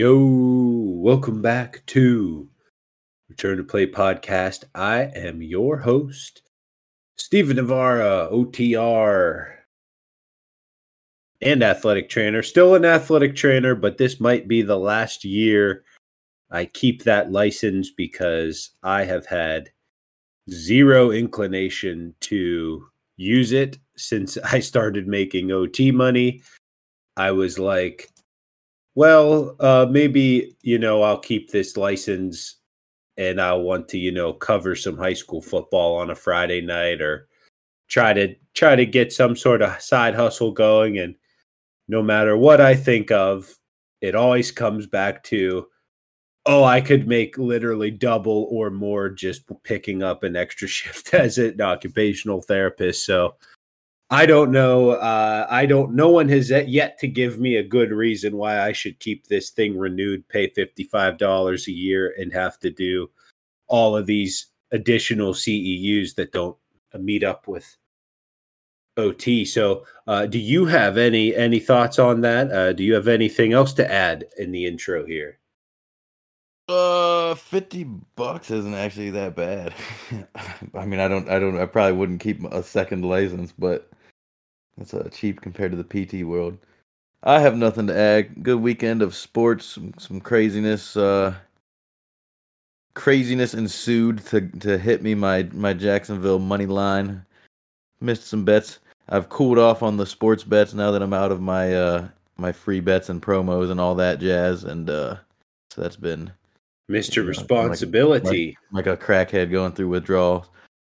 Yo, welcome back to Return to Play podcast. I am your host, Stephen Navarra, OTR, and athletic trainer. Still an athletic trainer, but this might be the last year I keep that license because I have had zero inclination to use it since I started making OT money. I was like, well, uh, maybe, you know, I'll keep this license and I'll want to, you know, cover some high school football on a Friday night or try to try to get some sort of side hustle going. And no matter what I think of, it always comes back to, oh, I could make literally double or more just picking up an extra shift as an occupational therapist. So I don't know. Uh, I don't. No one has yet to give me a good reason why I should keep this thing renewed, pay fifty five dollars a year, and have to do all of these additional CEUs that don't meet up with OT. So, uh, do you have any any thoughts on that? Uh, do you have anything else to add in the intro here? Uh, fifty bucks isn't actually that bad. I mean, I don't, I don't, I probably wouldn't keep a second license, but that's uh, cheap compared to the PT world. I have nothing to add. Good weekend of sports, some, some craziness. Uh, craziness ensued to to hit me my my Jacksonville money line. Missed some bets. I've cooled off on the sports bets now that I'm out of my uh my free bets and promos and all that jazz, and uh so that's been Mr. You know, Responsibility, like, like, like, a crackhead going through withdrawals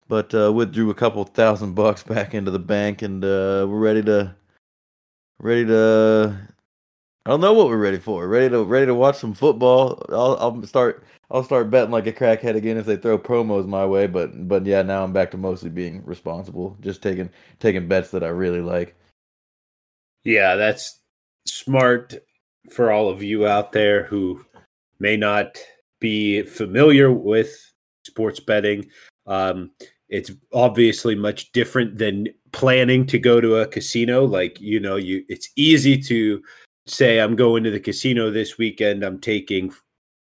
but uh, withdrew a couple thousand bucks back into the bank, and uh, we're ready to ready to. I don't know what we're ready for. Ready to ready to watch some football. I'll, I'll start. I'll start betting like a crackhead again if they throw promos my way. But but yeah, now I'm back to mostly being responsible, just taking taking bets that I really like. Yeah, that's smart for all of you out there who may not be familiar with sports betting. Um, it's obviously much different than planning to go to a casino. Like you know you it's easy to say i'm going to the casino this weekend. I'm taking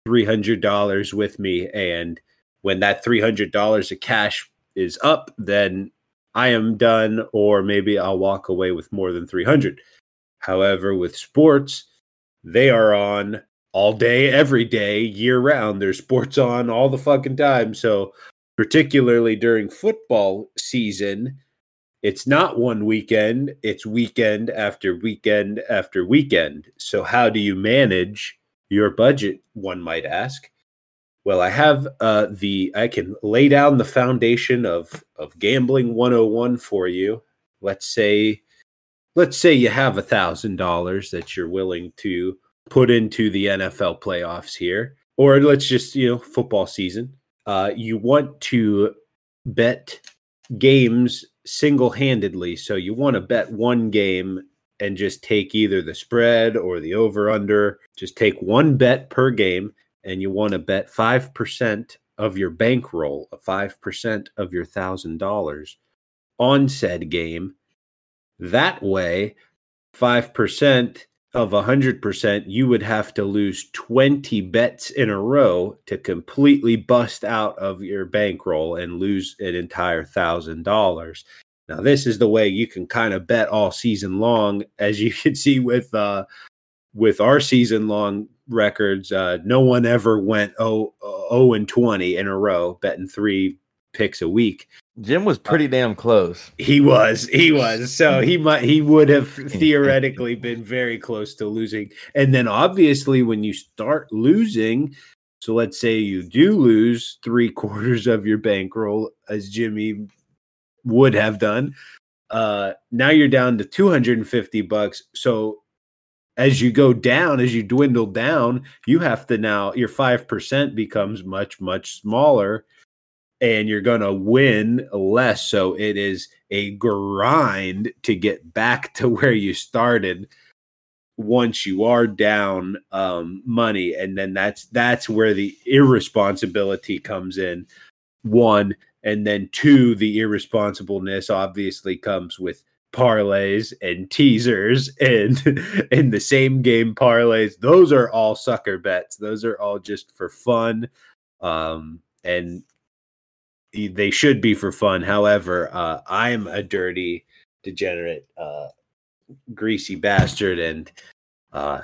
$300 with me. And when that $300 of cash is up then i am done or maybe i'll walk away with more than 300 however with sports they are on all day every day year round. There's sports on all the fucking time. So particularly during football season, it's not one weekend, it's weekend after weekend after weekend. So, how do you manage your budget? One might ask. Well, I have uh, the, I can lay down the foundation of, of gambling 101 for you. Let's say, let's say you have a thousand dollars that you're willing to put into the NFL playoffs here, or let's just, you know, football season uh, you want to bet games single handedly. So you want to bet one game and just take either the spread or the over under. Just take one bet per game, and you want to bet 5% of your bankroll, 5% of your $1,000 on said game. That way, 5% of 100%, you would have to lose 20 bets in a row to completely bust out of your bankroll and lose an entire $1,000. Now, this is the way you can kind of bet all season long, as you can see with uh, with our season long records. Uh, no one ever went 0, 0 and 20 in a row, betting three picks a week. Jim was pretty damn close. He was. He was. So he might he would have theoretically been very close to losing. And then obviously when you start losing, so let's say you do lose three quarters of your bankroll, as Jimmy would have done. Uh now you're down to 250 bucks. So as you go down, as you dwindle down, you have to now your 5% becomes much, much smaller and you're going to win less. So it is a grind to get back to where you started once you are down um, money and then that's that's where the irresponsibility comes in one and then two the irresponsibleness obviously comes with parlays and teasers and in the same game parlays. Those are all sucker bets. Those are all just for fun. Um, and they should be for fun. However, uh, I'm a dirty, degenerate, uh, greasy bastard, and uh,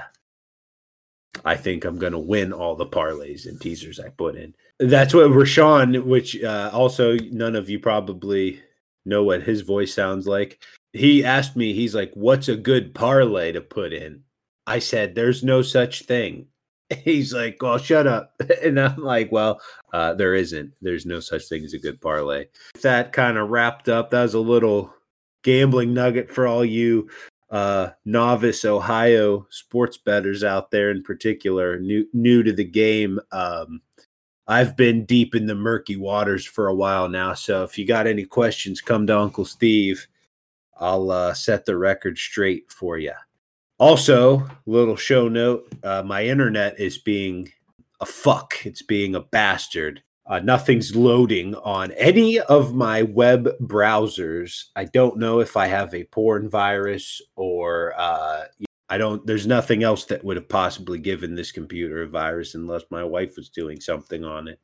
I think I'm going to win all the parlays and teasers I put in. That's what Rashawn, which uh, also none of you probably know what his voice sounds like. He asked me, he's like, What's a good parlay to put in? I said, There's no such thing. He's like, Well, shut up. And I'm like, Well, uh, there isn't. There's no such thing as a good parlay. That kind of wrapped up. That was a little gambling nugget for all you uh, novice Ohio sports betters out there in particular, new new to the game. Um, I've been deep in the murky waters for a while now. So if you got any questions, come to Uncle Steve. I'll uh, set the record straight for you. Also, little show note: uh, my internet is being a fuck. It's being a bastard. Uh, nothing's loading on any of my web browsers. I don't know if I have a porn virus or uh, I don't. There's nothing else that would have possibly given this computer a virus unless my wife was doing something on it.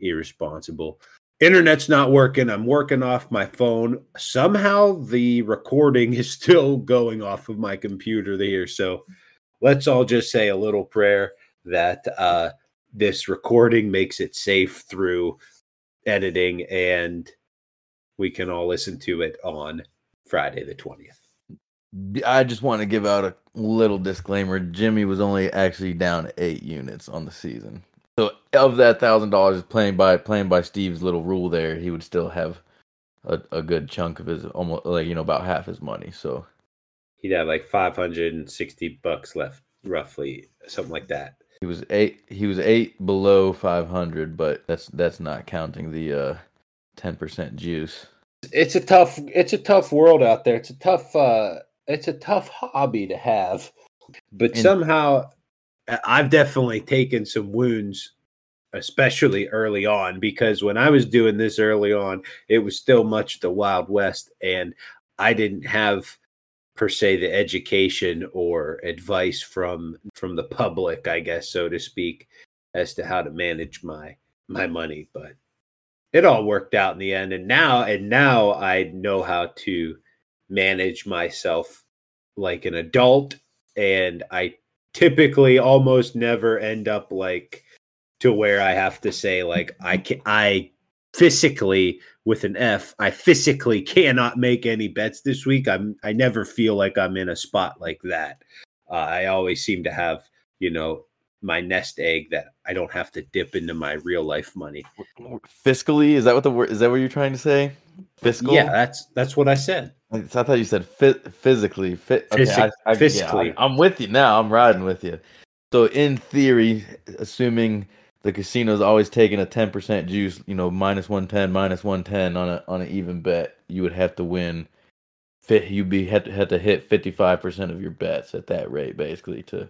Irresponsible. Internet's not working. I'm working off my phone. Somehow the recording is still going off of my computer there. So let's all just say a little prayer that uh, this recording makes it safe through editing and we can all listen to it on Friday the 20th. I just want to give out a little disclaimer. Jimmy was only actually down eight units on the season. So of that thousand dollars playing by playing by Steve's little rule there, he would still have a, a good chunk of his almost like you know about half his money. So he'd have like five hundred and sixty bucks left, roughly something like that. He was eight. He was eight below five hundred, but that's that's not counting the uh, ten percent juice. It's a tough. It's a tough world out there. It's a tough. uh it's a tough hobby to have, but and, somehow I've definitely taken some wounds, especially early on, because when I was doing this early on, it was still much the Wild West, and I didn't have per se the education or advice from from the public i guess so to speak as to how to manage my my money but it all worked out in the end and now and now i know how to manage myself like an adult and I typically almost never end up like to where I have to say like I can I physically with an F I physically cannot make any bets this week. I'm I never feel like I'm in a spot like that. Uh, I always seem to have you know my nest egg that I don't have to dip into my real life money. Fiscally, is that what the word is that what you're trying to say? Fiscal? Yeah, that's that's what I said. I thought you said physically. Fit, okay, Physic- I, I, physically. Yeah, I, I'm with you now. I'm riding with you. So in theory, assuming the casino's always taking a 10% juice, you know, minus 110, minus 110 on a on an even bet, you would have to win fit you'd be had to, had to hit 55% of your bets at that rate basically to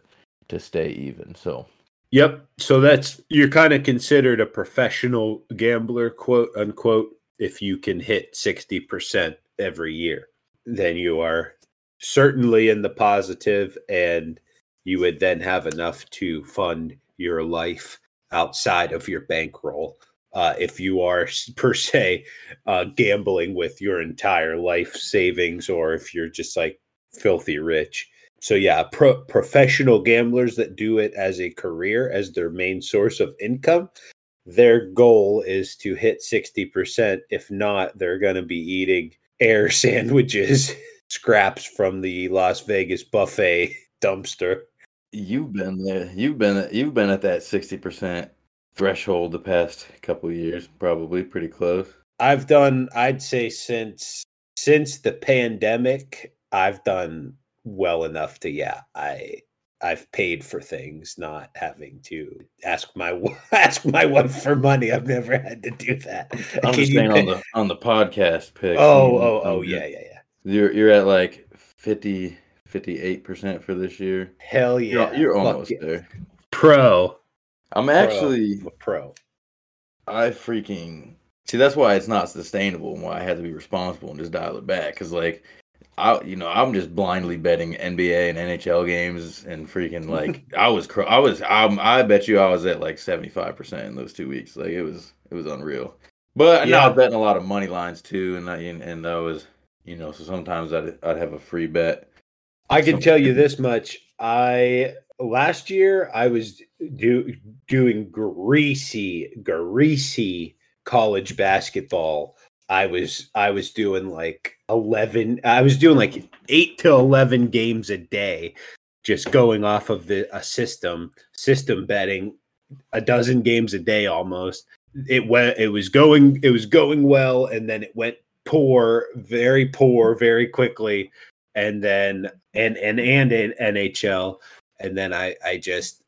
to stay even. So Yep. So that's you're kind of considered a professional gambler, quote unquote, if you can hit 60% every year then you are certainly in the positive and you would then have enough to fund your life outside of your bankroll uh, if you are per se uh, gambling with your entire life savings or if you're just like filthy rich. So yeah pro- professional gamblers that do it as a career as their main source of income their goal is to hit 60% if not they're going to be eating air sandwiches, scraps from the Las Vegas buffet dumpster. You've been there. You've been you've been at that sixty percent threshold the past couple years, probably pretty close. I've done, I'd say, since since the pandemic, I've done well enough to yeah, I I've paid for things, not having to ask my ask my wife for money. I've never had to do that. I'm Can just saying on the on the podcast pick. Oh, oh, oh, yeah, yeah, yeah. You're you're at like 50 58 percent for this year. Hell yeah, you're, you're almost yeah. there. Pro. I'm actually a pro. I freaking see. That's why it's not sustainable and why I had to be responsible and just dial it back. Because like I you know I'm just blindly betting NBA and NHL games and freaking like I was cr- I was I'm, I bet you I was at like 75 percent in those two weeks. Like it was it was unreal. But yeah. now I'm betting a lot of money lines too, and I, and, and I was you know so sometimes I'd I'd have a free bet. I can tell you this much: I last year I was do, doing greasy greasy college basketball I was I was doing like 11 I was doing like 8 to 11 games a day just going off of the a system system betting a dozen games a day almost it went it was going it was going well and then it went poor very poor very quickly and then and and and in NHL and then I I just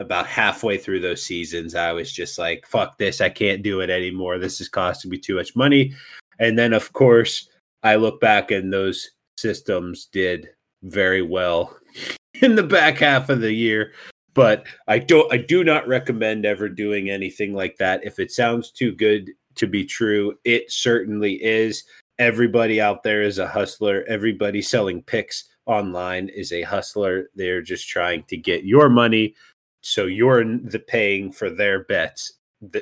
about halfway through those seasons, I was just like, fuck this. I can't do it anymore. This is costing me too much money. And then, of course, I look back and those systems did very well in the back half of the year. But I don't, I do not recommend ever doing anything like that. If it sounds too good to be true, it certainly is. Everybody out there is a hustler. Everybody selling picks online is a hustler. They're just trying to get your money so you're the paying for their bets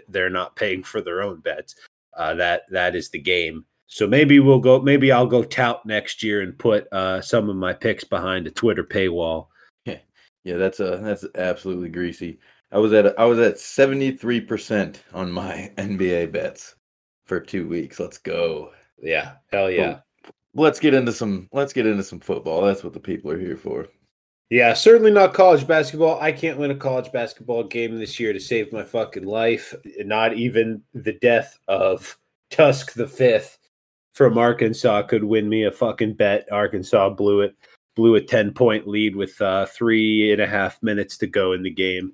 they're not paying for their own bets uh, that that is the game so maybe we'll go maybe i'll go tout next year and put uh, some of my picks behind a twitter paywall. Yeah yeah that's a that's absolutely greasy. I was at i was at 73% on my nba bets for two weeks. Let's go. Yeah hell yeah. let's get into some let's get into some football. That's what the people are here for. Yeah, certainly not college basketball. I can't win a college basketball game this year to save my fucking life. Not even the death of Tusk the Fifth from Arkansas could win me a fucking bet. Arkansas blew it, blew a 10 point lead with uh, three and a half minutes to go in the game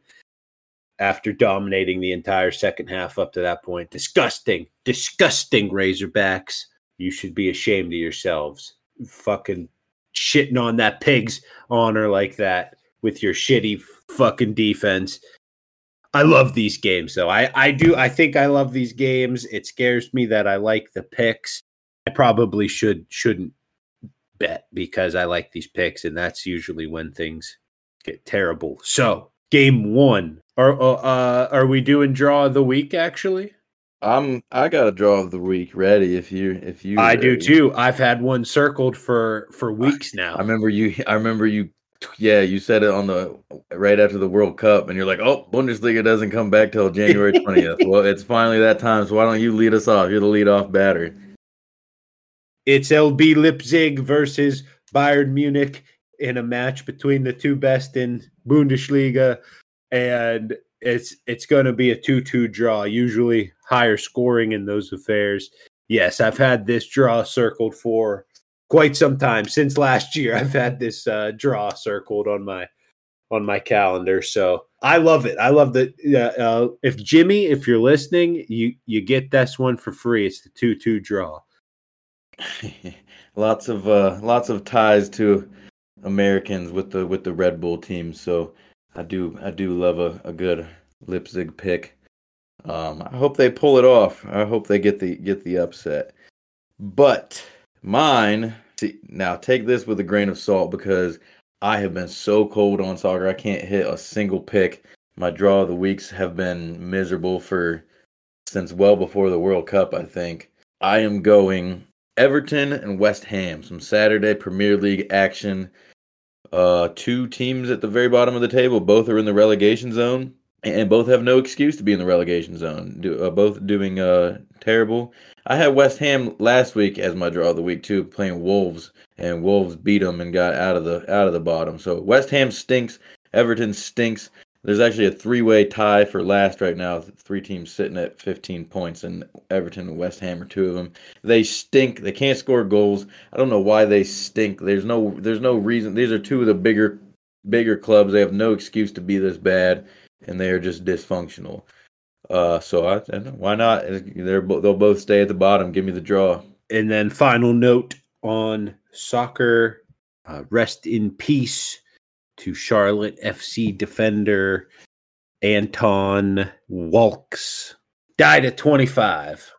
after dominating the entire second half up to that point. Disgusting, disgusting Razorbacks. You should be ashamed of yourselves. Fucking shitting on that pig's honor like that with your shitty fucking defense. I love these games though. I I do I think I love these games. It scares me that I like the picks. Probably should shouldn't bet because I like these picks and that's usually when things get terrible. So, game 1. Are uh, uh are we doing draw of the week actually? I'm I got a draw of the week ready if you if you I do too. I've had one circled for for weeks now. I remember you I remember you yeah, you said it on the right after the World Cup and you're like, "Oh, Bundesliga doesn't come back till January 20th." well, it's finally that time, so why don't you lead us off? You're the lead off batter. It's RB Leipzig versus Bayern Munich in a match between the two best in Bundesliga and it's it's going to be a 2-2 draw. Usually higher scoring in those affairs. Yes, I've had this draw circled for quite some time since last year. I've had this uh, draw circled on my on my calendar, so I love it. I love that. Uh, uh, if Jimmy, if you're listening, you you get this one for free. It's the two two draw. lots of uh, lots of ties to Americans with the with the Red Bull team. So I do I do love a, a good Leipzig pick. Um, I hope they pull it off. I hope they get the get the upset. But mine, see, now take this with a grain of salt because I have been so cold on soccer. I can't hit a single pick. My draw of the weeks have been miserable for since well before the World Cup, I think. I am going Everton and West Ham, some Saturday Premier League action. Uh, two teams at the very bottom of the table, both are in the relegation zone and both have no excuse to be in the relegation zone. Do, uh, both doing uh, terrible. I had West Ham last week as my draw of the week too, playing Wolves, and Wolves beat them and got out of the out of the bottom. So West Ham stinks. Everton stinks. There's actually a three-way tie for last right now. Three teams sitting at 15 points, and Everton and West Ham are two of them. They stink. They can't score goals. I don't know why they stink. There's no there's no reason. These are two of the bigger bigger clubs. They have no excuse to be this bad and they are just dysfunctional. Uh, so I, why not? They're they'll both stay at the bottom. Give me the draw. And then final note on soccer: uh, rest in peace to Charlotte FC defender Anton Walkes. Died at 25.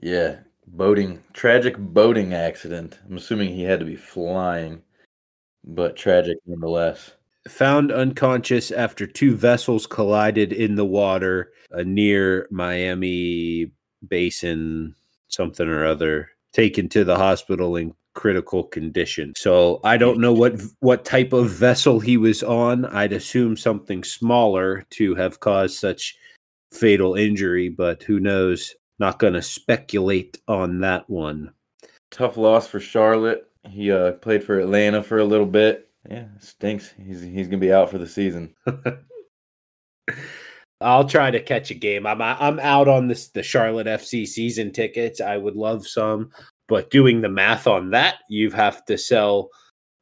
Yeah, boating tragic boating accident. I'm assuming he had to be flying, but tragic nonetheless. Found unconscious after two vessels collided in the water uh, near Miami Basin, something or other. Taken to the hospital in critical condition. So I don't know what what type of vessel he was on. I'd assume something smaller to have caused such fatal injury, but who knows? Not going to speculate on that one. Tough loss for Charlotte. He uh, played for Atlanta for a little bit. Yeah, stinks. He's he's gonna be out for the season. I'll try to catch a game. I'm I'm out on this the Charlotte FC season tickets. I would love some, but doing the math on that, you have to sell.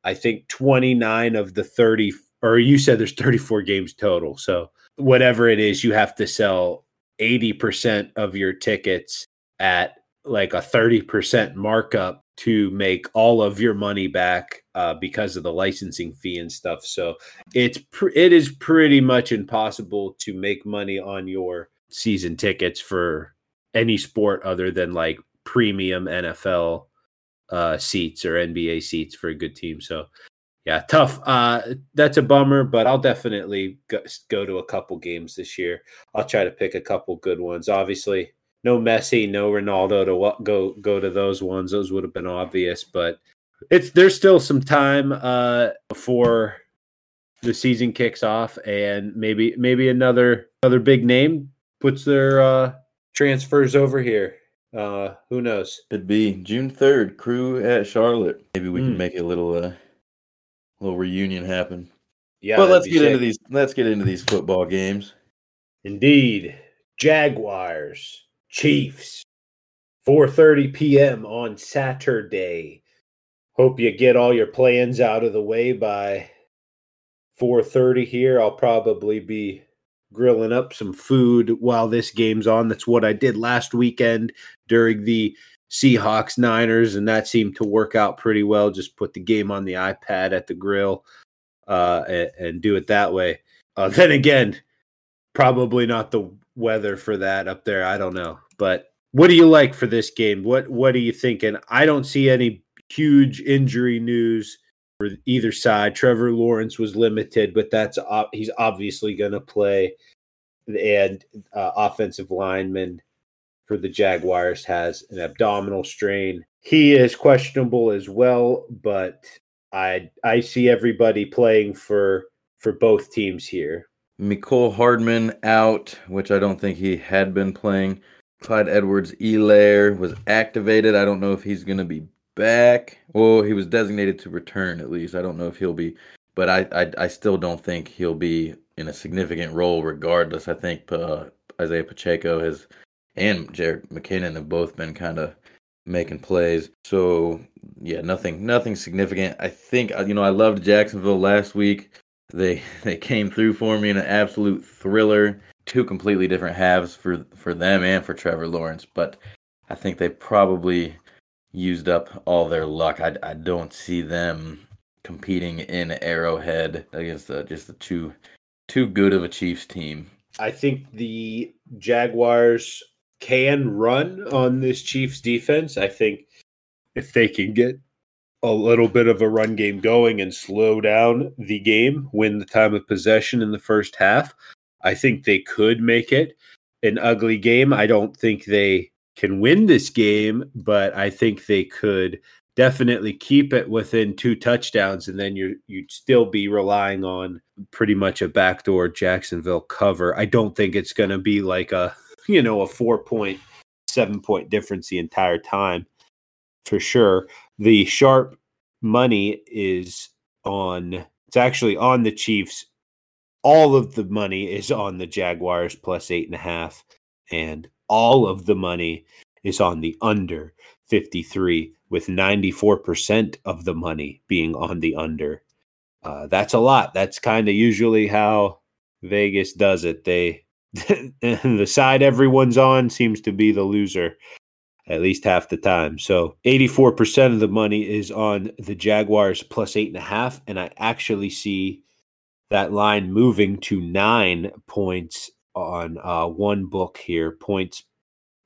I think 29 of the 30, or you said there's 34 games total. So whatever it is, you have to sell 80% of your tickets at like a 30% markup to make all of your money back uh, because of the licensing fee and stuff. So it's pr- it is pretty much impossible to make money on your season tickets for any sport other than like premium NFL uh, seats or NBA seats for a good team. So yeah, tough. Uh, that's a bummer, but I'll definitely go, go to a couple games this year. I'll try to pick a couple good ones. Obviously, no Messi, no Ronaldo to go go to those ones. Those would have been obvious, but it's there's still some time uh, before the season kicks off, and maybe maybe another another big name puts their uh, transfers over here. Uh, who knows? Could be June third. Crew at Charlotte. Maybe we mm. can hmm. make a little uh, little reunion happen. Yeah, but let's get sick. into these. Let's get into these football games. Indeed, Jaguars, Chiefs, 4:30 p.m. on Saturday. Hope you get all your plans out of the way by 4:30 here. I'll probably be grilling up some food while this game's on. That's what I did last weekend during the Seahawks Niners, and that seemed to work out pretty well. Just put the game on the iPad at the grill uh, and, and, do it that way. Uh, then again, probably not the weather for that up there. I don't know, but what do you like for this game? What What are you thinking? I don't see any huge injury news for either side. Trevor Lawrence was limited, but that's he's obviously going to play. And uh, offensive lineman for the Jaguars has an abdominal strain. He is questionable as well, but I I see everybody playing for for both teams here. Mecole Hardman out, which I don't think he had been playing. Clyde Edwards Helaire was activated. I don't know if he's going to be back. Well, he was designated to return at least. I don't know if he'll be, but I I, I still don't think he'll be in a significant role regardless. I think uh, Isaiah Pacheco has and Jerick McKinnon have both been kind of making plays. So yeah, nothing nothing significant. I think uh, you know I loved Jacksonville last week. They they came through for me in an absolute thriller. Two completely different halves for for them and for Trevor Lawrence, but I think they probably used up all their luck. I, I don't see them competing in Arrowhead against the, just the too too good of a Chiefs team. I think the Jaguars can run on this Chiefs defense. I think if they can get a little bit of a run game going and slow down the game, win the time of possession in the first half, I think they could make it an ugly game. I don't think they can win this game, but I think they could definitely keep it within two touchdowns, and then you you'd still be relying on pretty much a backdoor Jacksonville cover. I don't think it's going to be like a you know, a four point, seven point difference the entire time for sure. The sharp money is on, it's actually on the Chiefs. All of the money is on the Jaguars plus eight and a half, and all of the money is on the under 53, with 94% of the money being on the under. Uh, that's a lot. That's kind of usually how Vegas does it. They the side everyone's on seems to be the loser at least half the time. So 84% of the money is on the Jaguars plus eight and a half. And I actually see that line moving to nine points on uh, one book here, points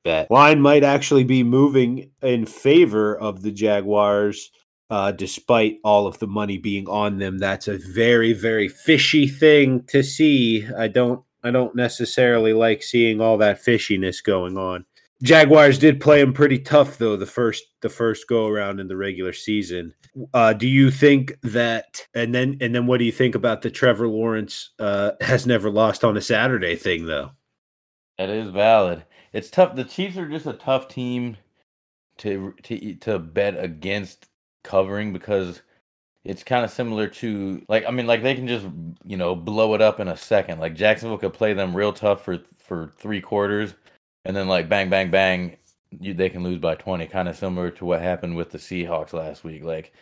bet. Line might actually be moving in favor of the Jaguars. Uh, despite all of the money being on them, that's a very, very fishy thing to see. I don't, I don't necessarily like seeing all that fishiness going on. Jaguars did play them pretty tough though the first the first go around in the regular season. Uh, do you think that and then and then what do you think about the Trevor Lawrence uh, has never lost on a Saturday thing though? That is valid. It's tough. The Chiefs are just a tough team to to to bet against covering because it's kind of similar to like I mean like they can just you know blow it up in a second. Like Jacksonville could play them real tough for for three quarters and then like bang bang bang you, they can lose by 20 kind of similar to what happened with the Seahawks last week. Like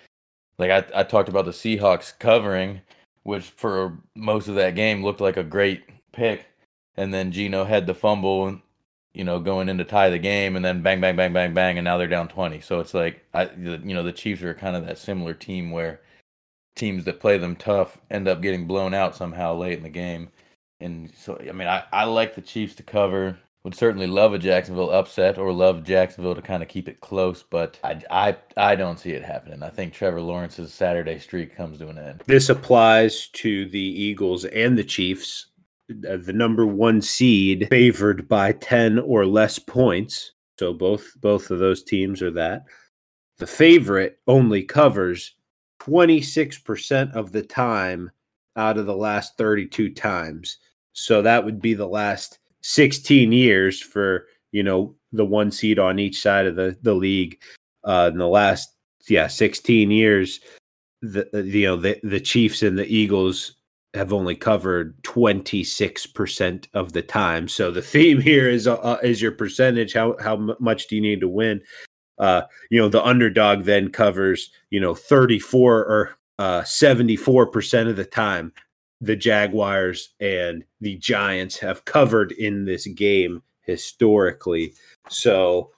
like I, I talked about the Seahawks covering which for most of that game looked like a great pick. And then Geno had the fumble and you know going in to tie the game and then bang bang bang bang bang and now they're down 20 so it's like I you know the Chiefs are kind of that similar team where teams that play them tough end up getting blown out somehow late in the game. And so I mean I, I like the Chiefs to cover would certainly love a Jacksonville upset or love Jacksonville to kind of keep it close, but I, I, I don't see it happening. I think Trevor Lawrence's Saturday streak comes to an end. This applies to the Eagles and the Chiefs. Uh, the number one seed favored by 10 or less points. So both both of those teams are that. The favorite only covers 26% of the time out of the last 32 times. So that would be the last 16 years for you know the one seed on each side of the the league. Uh in the last yeah 16 years the, the you know the the Chiefs and the Eagles have only covered 26% of the time. So the theme here is uh, is your percentage. How how much do you need to win? Uh you know the underdog then covers you know 34 or uh 74% of the time the Jaguars and the Giants have covered in this game historically. So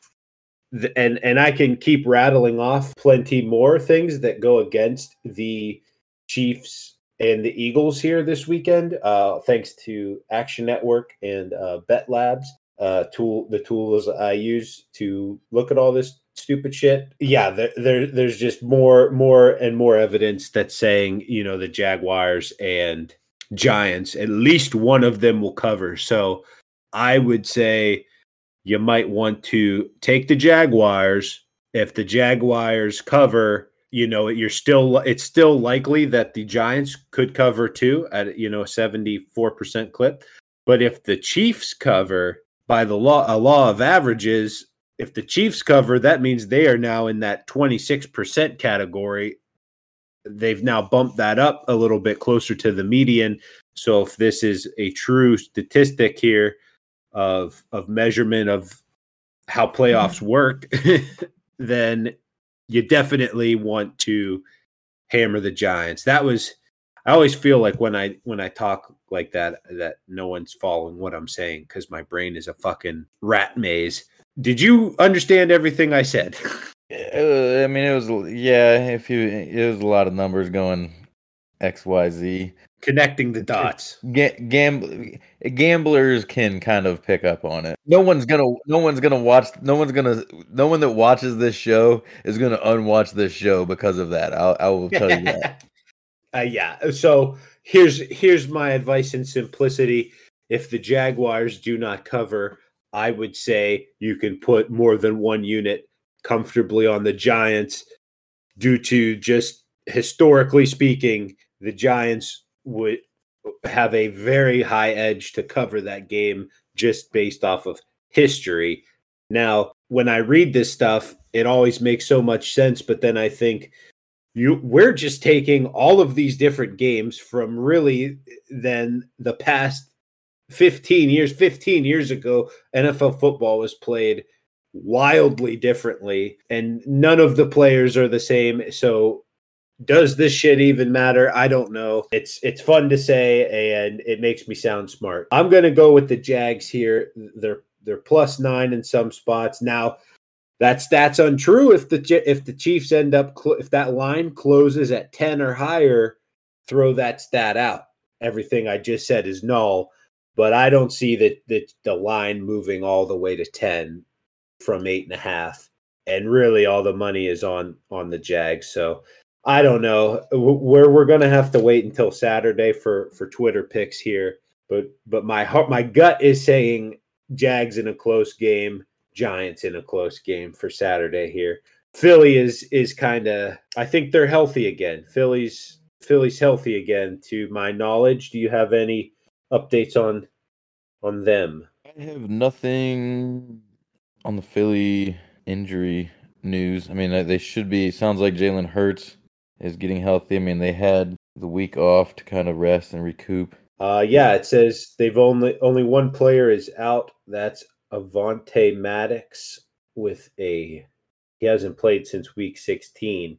and and I can keep rattling off plenty more things that go against the Chiefs and the Eagles here this weekend. Uh, thanks to Action Network and uh, Bet Labs, uh, tool the tools I use to look at all this stupid shit. Yeah, there, there there's just more more and more evidence that's saying, you know, the Jaguars and Giants, at least one of them will cover. So I would say you might want to take the Jaguars. If the Jaguars cover, you know, you're still it's still likely that the Giants could cover too at you know, a 74% clip. But if the Chiefs cover by the law a law of averages, if the Chiefs cover, that means they are now in that 26% category. They've now bumped that up a little bit closer to the median. So if this is a true statistic here of of measurement of how playoffs mm-hmm. work, then you definitely want to hammer the Giants. That was I always feel like when I when I talk like that that no one's following what I'm saying because my brain is a fucking rat maze. Did you understand everything I said? Uh, I mean, it was yeah. If you, it was a lot of numbers going X Y Z. Connecting the dots. Ga- gam- gamblers can kind of pick up on it. No one's gonna. No one's gonna watch. No one's gonna. No one that watches this show is gonna unwatch this show because of that. I'll, I will tell you that. uh, yeah. So here's here's my advice in simplicity. If the Jaguars do not cover, I would say you can put more than one unit comfortably on the Giants due to just historically speaking, the Giants would have a very high edge to cover that game just based off of history. Now, when I read this stuff, it always makes so much sense, but then I think you we're just taking all of these different games from really then the past 15 years 15 years ago NFL football was played wildly differently and none of the players are the same. So does this shit even matter? I don't know. It's it's fun to say and it makes me sound smart. I'm going to go with the jags here. They're they're plus 9 in some spots. Now that stat's untrue. If the if the chiefs end up if that line closes at 10 or higher throw that stat out. Everything i just said is null but i don't see that the, the line moving all the way to 10 from eight and a half, and really all the money is on on the Jags. So I don't know where we're going to have to wait until Saturday for for Twitter picks here. But but my heart, my gut is saying Jags in a close game, Giants in a close game for Saturday here. Philly is is kind of I think they're healthy again. Philly's Philly's healthy again to my knowledge. Do you have any updates on on them? I have nothing on the Philly injury news. I mean, they should be. Sounds like Jalen Hurts is getting healthy. I mean, they had the week off to kind of rest and recoup. Uh, yeah, it says they've only only one player is out. That's Avonte Maddox with a he hasn't played since week 16.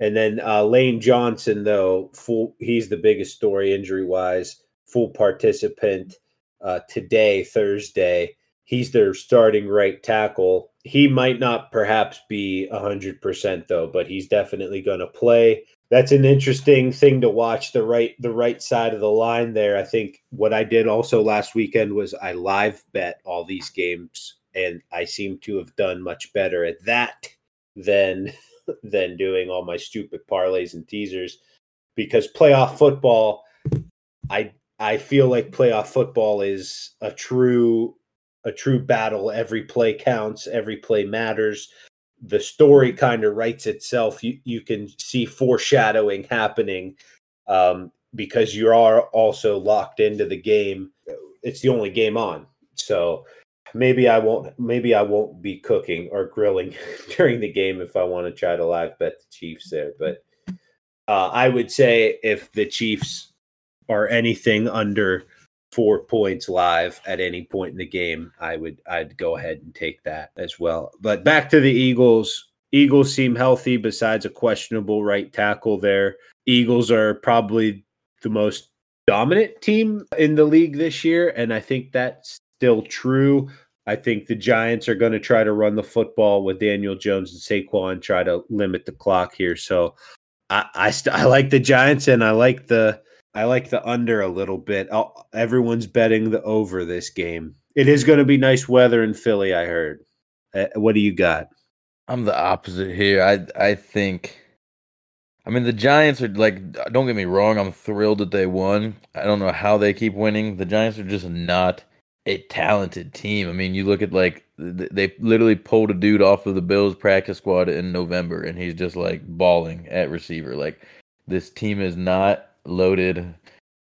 And then uh, Lane Johnson, though, full he's the biggest story injury wise, full participant uh, today, Thursday. He's their starting right tackle. He might not perhaps be 100% though, but he's definitely going to play. That's an interesting thing to watch the right the right side of the line there. I think what I did also last weekend was I live bet all these games and I seem to have done much better at that than than doing all my stupid parlays and teasers because playoff football I I feel like playoff football is a true a true battle. Every play counts, every play matters. The story kind of writes itself. You you can see foreshadowing happening um, because you are also locked into the game. It's the only game on, so maybe I won't maybe I won't be cooking or grilling during the game if I want to try to live bet the Chiefs there. But uh, I would say if the Chiefs are anything under four points live at any point in the game, I would I'd go ahead and take that as well. But back to the Eagles. Eagles seem healthy besides a questionable right tackle there. Eagles are probably the most dominant team in the league this year and I think that's still true. I think the Giants are going to try to run the football with Daniel Jones and Saquon, try to limit the clock here. So I I, st- I like the Giants and I like the I like the under a little bit. I'll, everyone's betting the over this game. It is going to be nice weather in Philly. I heard. Uh, what do you got? I'm the opposite here. I I think. I mean, the Giants are like. Don't get me wrong. I'm thrilled that they won. I don't know how they keep winning. The Giants are just not a talented team. I mean, you look at like they literally pulled a dude off of the Bills practice squad in November, and he's just like balling at receiver. Like this team is not loaded.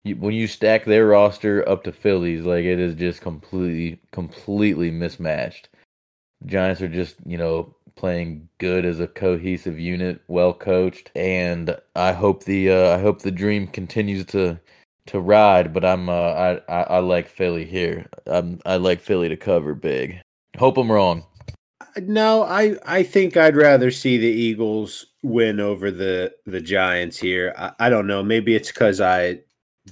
When you stack their roster up to Phillies, like it is just completely, completely mismatched. Giants are just, you know, playing good as a cohesive unit, well coached, and I hope the uh, I hope the dream continues to to ride. But I'm uh, I, I, I like Philly here. I'm I like Philly to cover big. Hope I'm wrong. No, I I think I'd rather see the Eagles win over the the Giants here. I, I don't know. Maybe it's because I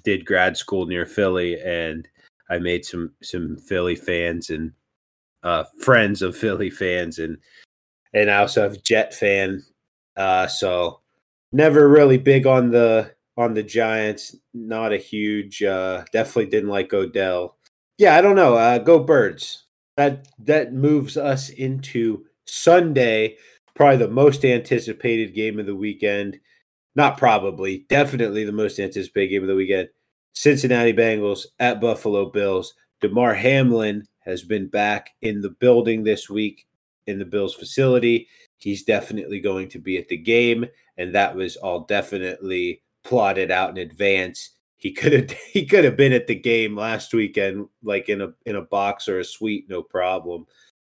did grad school near Philly and I made some some Philly fans and uh, friends of Philly fans and and I also have Jet fan. Uh, so never really big on the on the Giants. Not a huge. Uh, definitely didn't like Odell. Yeah, I don't know. Uh, go Birds that that moves us into Sunday, probably the most anticipated game of the weekend. Not probably, definitely the most anticipated game of the weekend. Cincinnati Bengals at Buffalo Bills. Damar Hamlin has been back in the building this week in the Bills facility. He's definitely going to be at the game, and that was all definitely plotted out in advance he could have he could have been at the game last weekend, like in a in a box or a suite, no problem.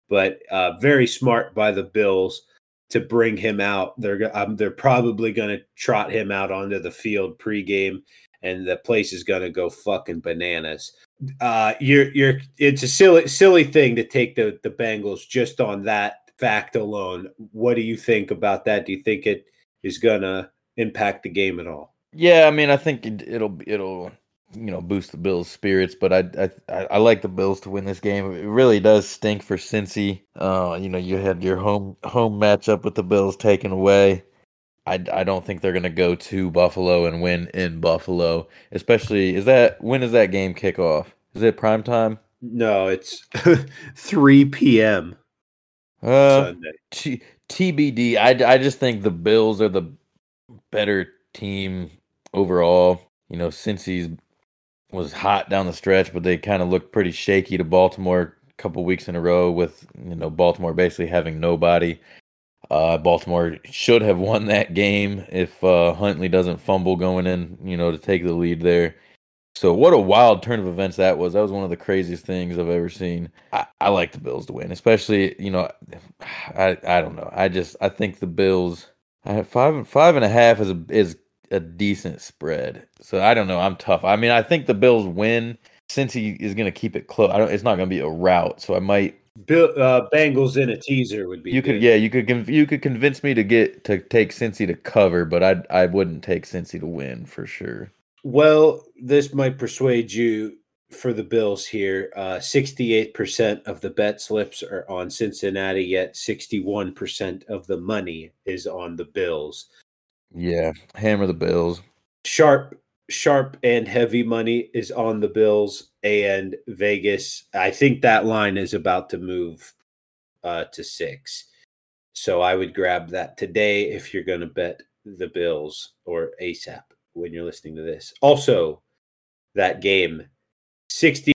But uh, very smart by the Bills to bring him out. They're um, they're probably going to trot him out onto the field pregame, and the place is going to go fucking bananas. Uh, you're you're it's a silly silly thing to take the the Bengals just on that fact alone. What do you think about that? Do you think it is going to impact the game at all? Yeah, I mean, I think it, will it'll you know boost the Bills' spirits, but I, I I like the Bills to win this game. It really does stink for Cincy. Uh, you know, you had your home home matchup with the Bills taken away. I, I don't think they're gonna go to Buffalo and win in Buffalo. Especially is that when does that game kick off? Is it prime time? No, it's three p.m. Uh, Sunday. T- TBD. I, I just think the Bills are the better team overall. You know, Cincy's was hot down the stretch, but they kind of looked pretty shaky to Baltimore a couple weeks in a row with you know Baltimore basically having nobody. Uh, Baltimore should have won that game if uh, Huntley doesn't fumble going in, you know, to take the lead there. So what a wild turn of events that was. That was one of the craziest things I've ever seen. I, I like the Bills to win, especially you know, I I don't know. I just I think the Bills. I have five five and a half is a is a decent spread. So I don't know. I'm tough. I mean, I think the Bills win since he is going to keep it close. I don't. It's not going to be a rout. So I might. Bill uh, Bengals in a teaser would be. You could, yeah, you could, conv- you could convince me to get to take Cincy to cover, but I, I wouldn't take Cincy to win for sure. Well, this might persuade you for the Bills here. Uh, 68% of the bet slips are on Cincinnati, yet 61% of the money is on the Bills. Yeah, hammer the Bills. Sharp, sharp and heavy money is on the Bills and Vegas. I think that line is about to move uh, to six. So I would grab that today if you're going to bet the Bills or ASAP when you're listening to this. Also, that game 68%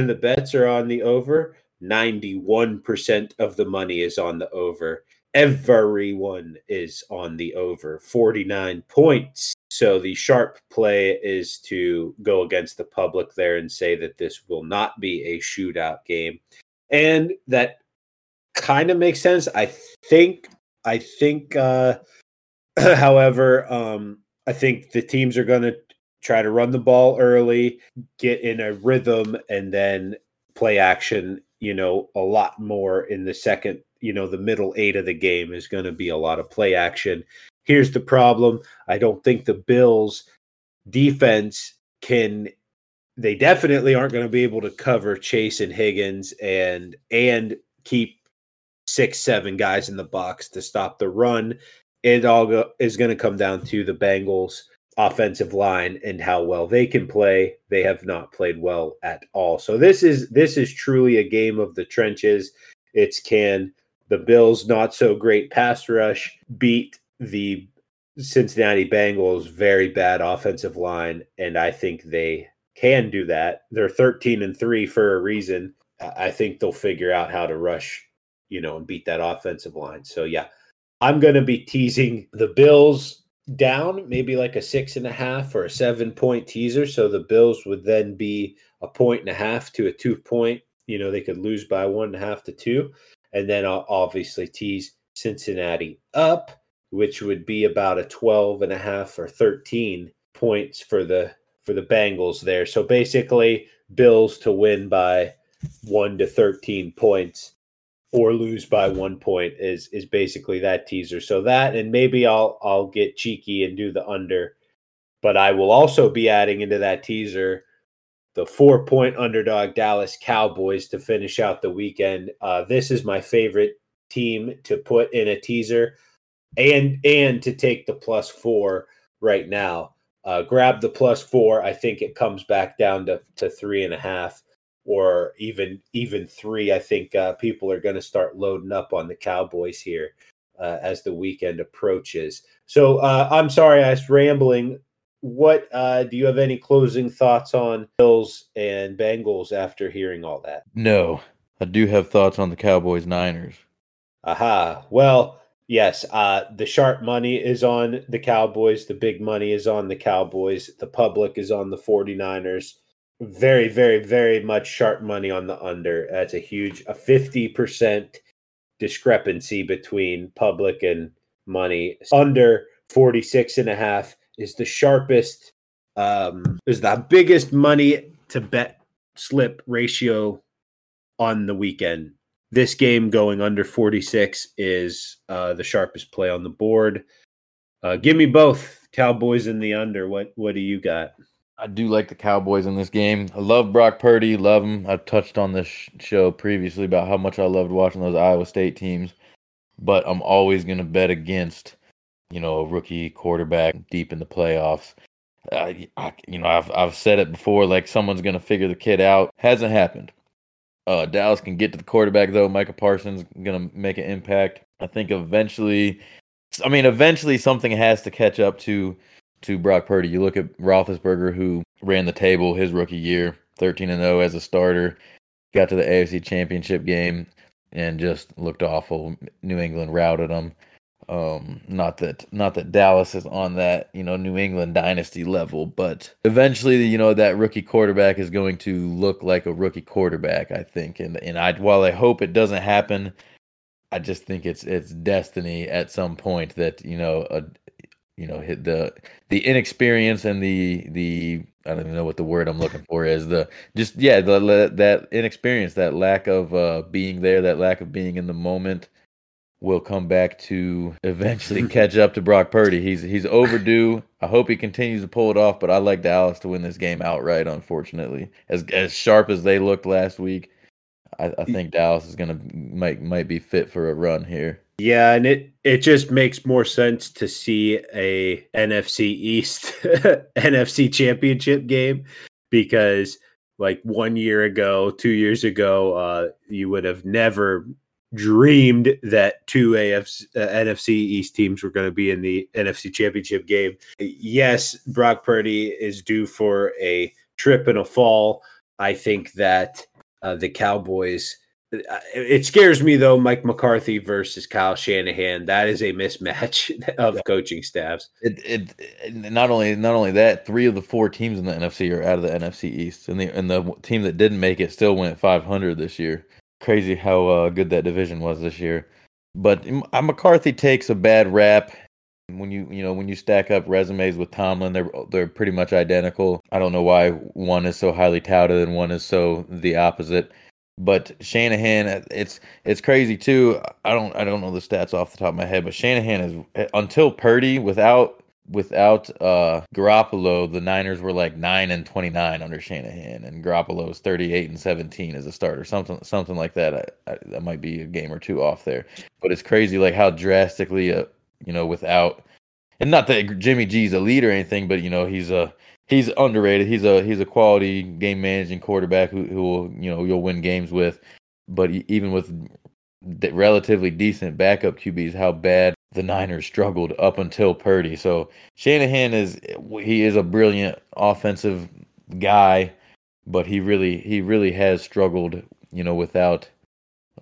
of the bets are on the over, 91% of the money is on the over. Everyone is on the over, 49 points. So the sharp play is to go against the public there and say that this will not be a shootout game. And that kind of makes sense. I think I think uh however, um I think the teams are going to try to run the ball early, get in a rhythm, and then play action. You know, a lot more in the second. You know, the middle eight of the game is going to be a lot of play action. Here's the problem: I don't think the Bills' defense can. They definitely aren't going to be able to cover Chase and Higgins and and keep six, seven guys in the box to stop the run it all go, is going to come down to the Bengals offensive line and how well they can play. They have not played well at all. So this is this is truly a game of the trenches. It's can the Bills not so great pass rush beat the Cincinnati Bengals very bad offensive line and I think they can do that. They're 13 and 3 for a reason. I think they'll figure out how to rush, you know, and beat that offensive line. So yeah, I'm going to be teasing the Bills down, maybe like a six and a half or a seven point teaser. So the Bills would then be a point and a half to a two point. You know, they could lose by one and a half to two. And then I'll obviously tease Cincinnati up, which would be about a 12 and a half or 13 points for the for the Bengals there. So basically Bills to win by 1 to 13 points or lose by one point is is basically that teaser. So that and maybe I'll I'll get cheeky and do the under, but I will also be adding into that teaser the four point underdog Dallas Cowboys to finish out the weekend. Uh, this is my favorite team to put in a teaser and and to take the plus four right now. Uh, grab the plus four. I think it comes back down to, to three and a half or even even three. I think uh, people are going to start loading up on the Cowboys here uh, as the weekend approaches. So uh, I'm sorry, I was rambling. What uh, do you have any closing thoughts on Bills and Bengals after hearing all that? No, I do have thoughts on the Cowboys Niners. Aha. Well, yes, uh, the sharp money is on the Cowboys. The big money is on the Cowboys. The public is on the 49ers very, very, very much sharp money on the under. That's a huge, a 50% discrepancy between public and money. Under 46 and a half is the sharpest, um, is the biggest money to bet slip ratio on the weekend. This game going under 46 is uh, the sharpest play on the board. Uh, give me both Cowboys and the under. What what do you got? I do like the Cowboys in this game. I love Brock Purdy, love him. I've touched on this show previously about how much I loved watching those Iowa State teams, but I'm always going to bet against, you know, a rookie quarterback deep in the playoffs. I, I, you know, I've I've said it before. Like someone's to figure the kid out. Hasn't happened. uh, Dallas can get to the quarterback though. Micah Parsons gonna make an impact. I think eventually, I mean, eventually something has to catch up to to Brock Purdy. You look at Roethlisberger, who ran the table his rookie year, thirteen and zero as a starter, got to the AFC Championship game and just looked awful. New England routed them. Um, not that not that Dallas is on that you know New England dynasty level, but eventually you know that rookie quarterback is going to look like a rookie quarterback, I think. And and I while I hope it doesn't happen, I just think it's it's destiny at some point that you know a you know hit the the inexperience and the the I don't even know what the word I'm looking for is the just yeah the that inexperience that lack of uh being there that lack of being in the moment will come back to eventually catch up to Brock Purdy. He's he's overdue. I hope he continues to pull it off, but I like Dallas to win this game outright. Unfortunately, as as sharp as they looked last week, I, I think Dallas is gonna might might be fit for a run here. Yeah, and it it just makes more sense to see a NFC East NFC Championship game because like one year ago, two years ago, uh, you would have never dreamed that two AFC, uh, NFC East teams were going to be in the NFC Championship game. Yes, Brock Purdy is due for a trip and a fall. I think that uh, the Cowboys. Uh, it scares me though, Mike McCarthy versus Kyle Shanahan. That is a mismatch of coaching staffs. It, it, not only not only that, three of the four teams in the NFC are out of the NFC East, and the and the team that didn't make it still went 500 this year crazy how uh, good that division was this year. But uh, McCarthy takes a bad rap when you you know when you stack up resumes with Tomlin, they're they're pretty much identical. I don't know why one is so highly touted and one is so the opposite. But Shanahan, uh, it's it's crazy too. I don't I don't know the stats off the top of my head, but Shanahan is uh, until Purdy without without uh Garoppolo, the Niners were like nine and twenty nine under Shanahan, and Garoppolo was thirty eight and seventeen as a starter, something something like that. I, I, that might be a game or two off there, but it's crazy like how drastically, uh, you know, without, and not that Jimmy G's a lead or anything, but you know he's a he's underrated. He's a he's a quality game managing quarterback who who will you know you'll win games with, but even with relatively decent backup QBs, how bad the Niners struggled up until Purdy. So Shanahan is he is a brilliant offensive guy, but he really he really has struggled, you know, without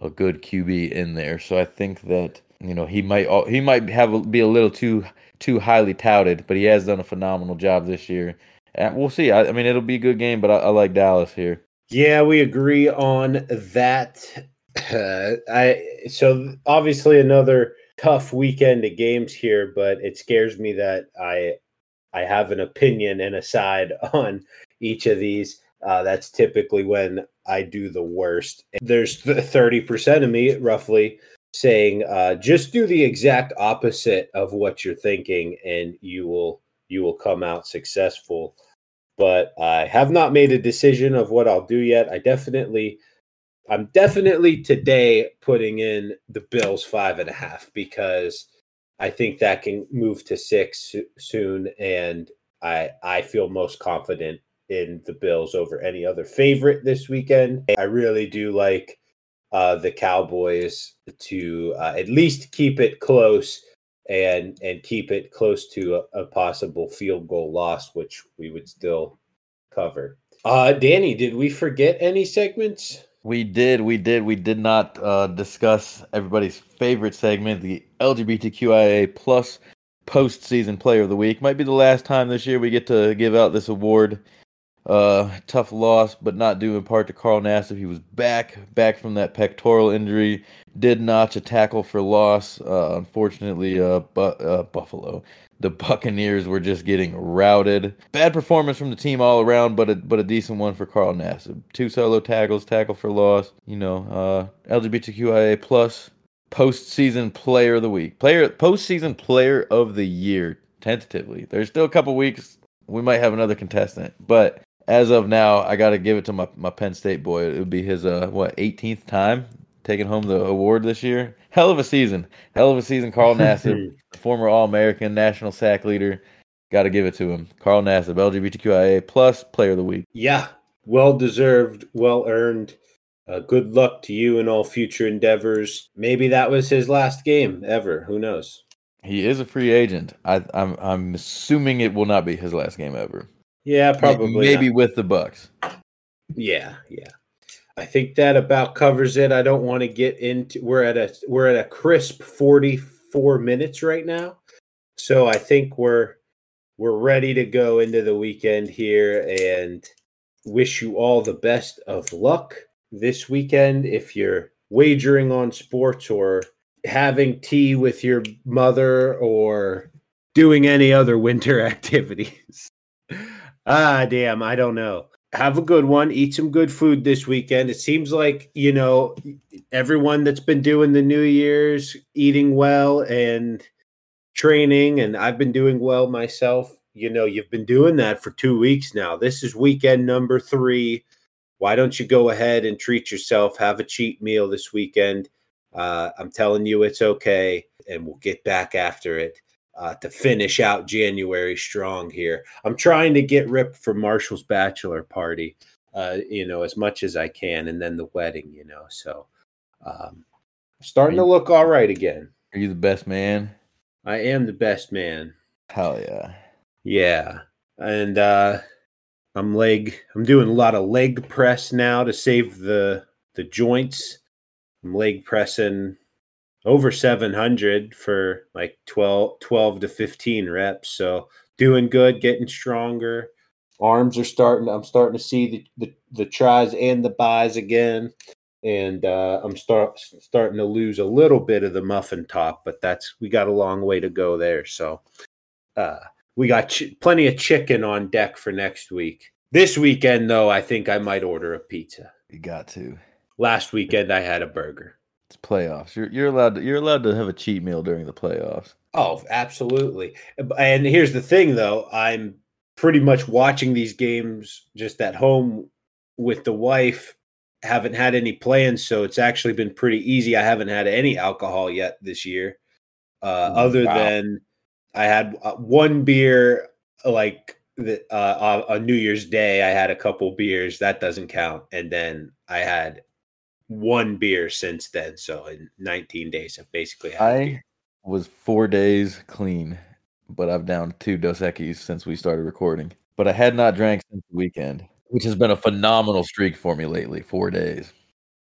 a good QB in there. So I think that you know he might he might have be a little too too highly touted, but he has done a phenomenal job this year. And we'll see. I, I mean, it'll be a good game, but I, I like Dallas here. Yeah, we agree on that. Uh, I so obviously another tough weekend of games here, but it scares me that I I have an opinion and a side on each of these. Uh, that's typically when I do the worst. There's thirty percent of me, roughly, saying uh, just do the exact opposite of what you're thinking, and you will you will come out successful. But I have not made a decision of what I'll do yet. I definitely I'm definitely today putting in the Bills five and a half because I think that can move to six soon, and I I feel most confident in the Bills over any other favorite this weekend. I really do like uh, the Cowboys to uh, at least keep it close and and keep it close to a, a possible field goal loss, which we would still cover. Uh, Danny, did we forget any segments? We did, we did, we did not uh, discuss everybody's favorite segment, the LGBTQIA plus postseason player of the week. Might be the last time this year we get to give out this award. Uh, tough loss, but not due in part to Carl Nassib. He was back, back from that pectoral injury. Did notch a tackle for loss. Uh, unfortunately, uh, bu- uh, Buffalo the Buccaneers were just getting routed. Bad performance from the team all around, but a but a decent one for Carl Nassib. Two solo tackles, tackle for loss. You know, uh, LGBTQIA plus postseason player of the week, player postseason player of the year tentatively. There's still a couple weeks. We might have another contestant, but as of now, I got to give it to my, my Penn State boy. It would be his uh what 18th time taking home the award this year. Hell of a season. Hell of a season, Carl Nassib, former All American, national sack leader. Got to give it to him. Carl Nassib, LGBTQIA plus player of the week. Yeah, well deserved, well earned. Uh, good luck to you in all future endeavors. Maybe that was his last game ever. Who knows? He is a free agent. I, I'm I'm assuming it will not be his last game ever. Yeah, probably. Maybe not. with the Bucs. Yeah, yeah. I think that about covers it. I don't want to get into. We're at a we're at a crisp forty four minutes right now, so I think we're we're ready to go into the weekend here and wish you all the best of luck this weekend if you're wagering on sports or having tea with your mother or doing any other winter activities. ah, damn, I don't know. Have a good one. Eat some good food this weekend. It seems like, you know, everyone that's been doing the New Year's eating well and training, and I've been doing well myself. You know, you've been doing that for two weeks now. This is weekend number three. Why don't you go ahead and treat yourself? Have a cheat meal this weekend uh, I'm telling you, it's okay, and we'll get back after it uh, to finish out January strong here. I'm trying to get ripped for Marshall's bachelor party, uh, you know, as much as I can, and then the wedding, you know. So, um, starting you, to look all right again. Are you the best man? I am the best man. Hell yeah, yeah, and uh, I'm leg. I'm doing a lot of leg press now to save the the joints I'm leg pressing over 700 for like 12, 12 to 15 reps. So doing good, getting stronger. Arms are starting. I'm starting to see the, the, the tries and the buys again. And uh, I'm start starting to lose a little bit of the muffin top, but that's we got a long way to go there. So uh, we got ch- plenty of chicken on deck for next week. This weekend, though, I think I might order a pizza. You got to. Last weekend I had a burger. It's playoffs. You're you're allowed to you're allowed to have a cheat meal during the playoffs. Oh, absolutely. And here's the thing though, I'm pretty much watching these games just at home with the wife. Haven't had any plans, so it's actually been pretty easy. I haven't had any alcohol yet this year. Uh, other wow. than I had uh, one beer like the, uh, on New Year's Day, I had a couple beers. That doesn't count. And then I had one beer since then. So in 19 days, I've basically had. I was four days clean, but I've downed two Dos Equis since we started recording. But I had not drank since the weekend, which has been a phenomenal streak for me lately. Four days.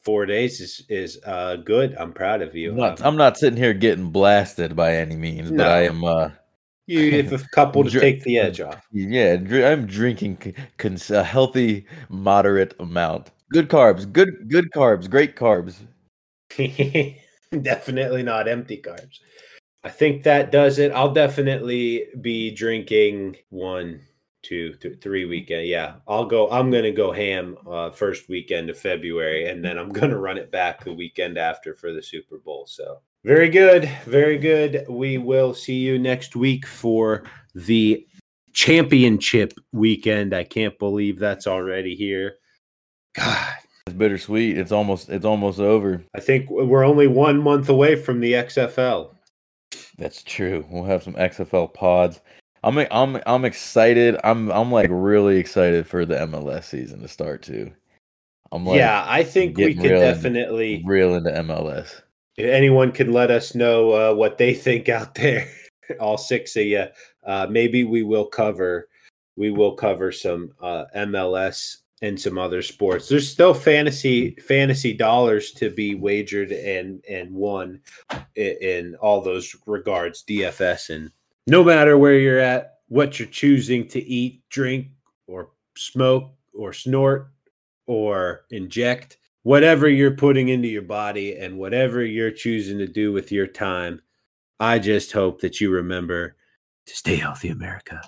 Four days is is uh, good. I'm proud of you. I'm not, um, I'm not sitting here getting blasted by any means, no. but I am. Uh, you have a couple to Dr- take the edge off. Yeah, I'm drinking a healthy, moderate amount. Good carbs. Good good carbs. Great carbs. definitely not empty carbs. I think that does it. I'll definitely be drinking one, two, th- three weekend. Yeah, I'll go. I'm gonna go ham uh, first weekend of February, and then I'm gonna run it back the weekend after for the Super Bowl. So very good, very good. We will see you next week for the championship weekend. I can't believe that's already here. God, it's bittersweet. It's almost it's almost over. I think we're only one month away from the XFL. That's true. We'll have some XFL pods. I'm I'm I'm excited. I'm I'm like really excited for the MLS season to start too. I'm like Yeah, I think we could definitely into, real into MLS. Anyone can let us know uh, what they think out there. All six of you. Uh, maybe we will cover we will cover some uh, MLS and some other sports. There's still fantasy fantasy dollars to be wagered and and won in, in, all those regards, DFS and no matter where you're at, what you're choosing to eat, drink, or smoke, or snort, or inject, whatever you're putting into your body and whatever you're choosing to do with your time, I just hope that you remember to stay healthy, America.